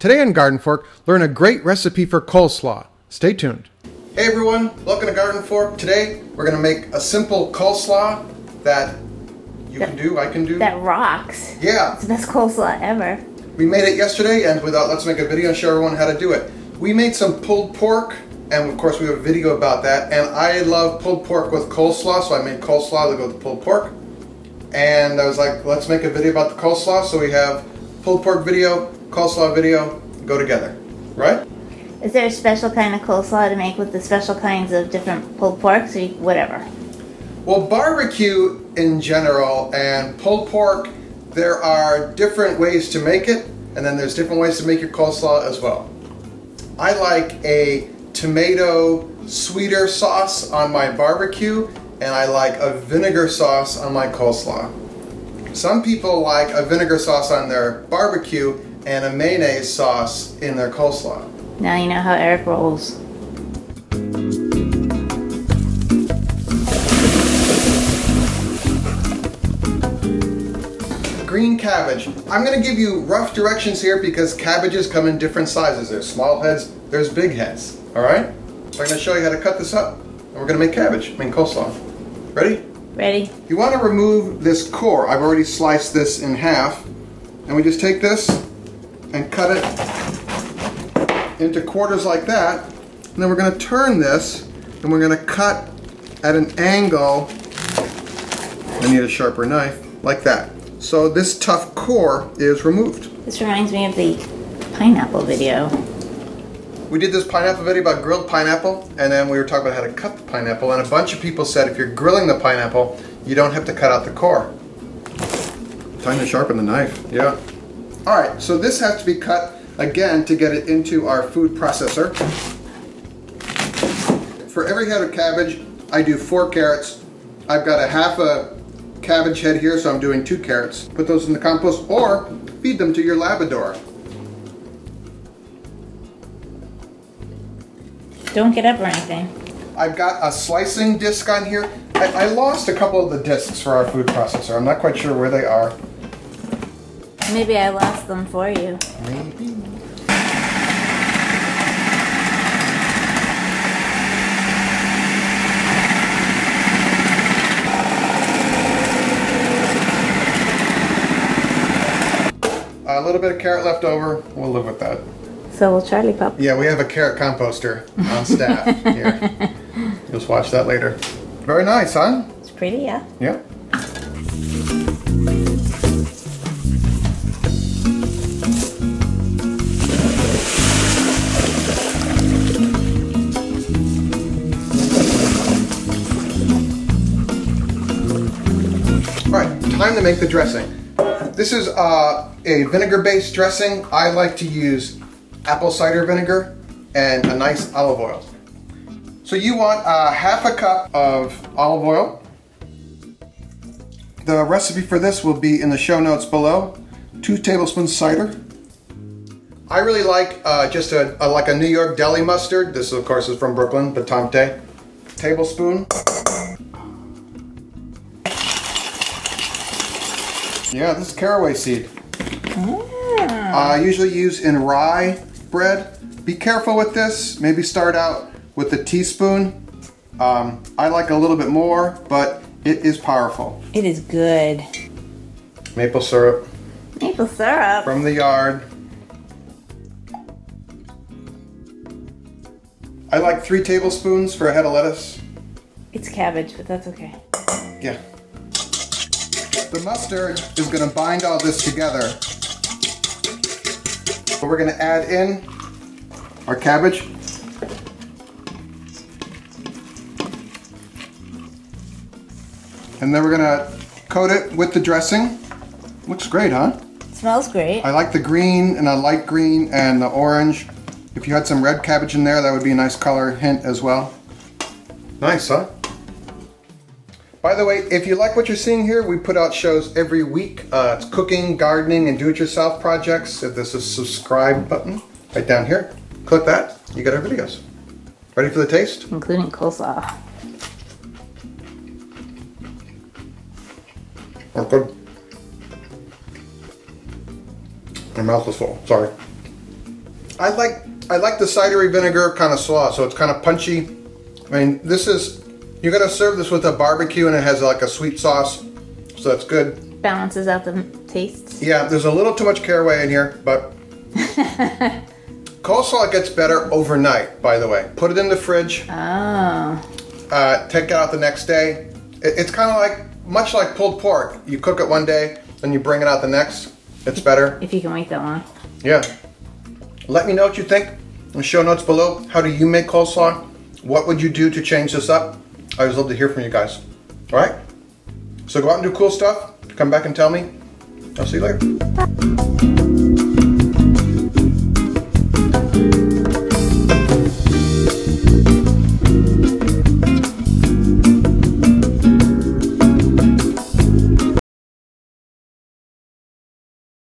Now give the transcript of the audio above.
Today on Garden Fork, learn a great recipe for coleslaw. Stay tuned. Hey everyone, welcome to Garden Fork. Today we're going to make a simple coleslaw that you That- can do, I can do. That rocks. Yeah, It's the best coleslaw ever. we made it yesterday and we thought let's make a video and show everyone how to do it. We made some pulled pork and of course we have a video about that and I love pulled pork with coleslaw so I made coleslaw to go with the pulled pork. And I was like let's make a video about the coleslaw so we have pulled pork video, coleslaw video go together, right? Is there a special kind of coleslaw to make with the special kinds of different pulled porks or whatever? Well, barbecue in general and pulled pork, there are different ways to make it, and then there's different ways to make your coleslaw as well. I like a tomato sweeter sauce on my barbecue, and I like a vinegar sauce on my coleslaw. Some people like a vinegar sauce on their barbecue and a mayonnaise sauce in their coleslaw. Now you know how Eric rolls. green cabbage. I'm going to give you rough directions here because cabbages come in different sizes. There's small heads, there's big heads. All right? So I'm going to show you how to cut this up, and we're going to make cabbage, I mean coleslaw. Ready? Ready? You want to remove this core. I've already sliced this in half, and we just take this and cut it into quarters like that. And then we're going to turn this, and we're going to cut at an angle. I need a sharper knife, like that. So this tough core is removed. This reminds me of the pineapple video. We did this pineapple video about grilled pineapple, and then we were talking about how to cut the pineapple, and a bunch of people said if you're grilling the pineapple, you don't have to cut out the core. Time to sharpen the knife, yeah. All right, so this has to be cut again to get it into our food processor. For every head of cabbage, I do four carrots. I've got a half a cabbage head here, so I'm doing two carrots. Put those in the compost or feed them to your Labrador. Don't get up or anything. I've got a slicing disc on here. I, I lost a couple of the discs for our food processor. I'm not quite sure where they are. Maybe I lost them for you. Maybe. A little bit of carrot left over. We'll live with that. So will Charlie Pup. Yeah, we have a carrot composter on staff here. You'll just watch that later. Very nice, huh? It's pretty, yeah. Yeah. Time to make the dressing. This is uh, a vinegar-based dressing. I like to use apple cider vinegar and a nice olive oil. So you want uh, half a cup of olive oil. The recipe for this will be in the show notes below. Two tablespoons cider. I really like uh, just a, a like a New York deli mustard. This of course is from Brooklyn, Ba-Tampte. Tablespoon. Yeah, this is caraway seed. I usually use in rye bread. Be careful with this. Maybe start out with a teaspoon. Um, I like a little bit more, but it is powerful. It is good. Maple syrup Maple syrup. from the yard. I like three tablespoons for a head of lettuce. It's cabbage, but that's okay. Yeah. The mustard is going to bind all this together. So we're going to add in our cabbage. And then we're going to coat it with the dressing. Looks great, huh? smells great. I like the green and a light green and the orange. If you had some red cabbage in there, that would be a nice color hint as well. Nice, huh? By the way, if you like what you're seeing here, we put out shows every week. Uh, it's cooking, gardening, and do-it-yourself projects. If there's a subscribe button right down here, click that. You get our videos. Ready for the taste? Including coleslaw. Oh, good. My mouth is full. Sorry. I like I like the cidery vinegar kind of slaw, so it's kind of punchy. I mean, this is you're gonna serve this with a barbecue, and it has like a sweet sauce, so that's good. Balances out the tastes. Yeah, there's a little too much caraway in here, but coleslaw gets better overnight. By the way, put it in the fridge. Oh. Uh, take it out the next day. It, it's kind of like much like pulled pork. You cook it one day, then you bring it out the next. It's better. If you can wait that long. Yeah. Let me know what you think in the show notes below. How do you make coleslaw? What would you do to change this up? I always love to hear from you guys. All right? So go out and do cool stuff. Come back and tell me. I'll see you later.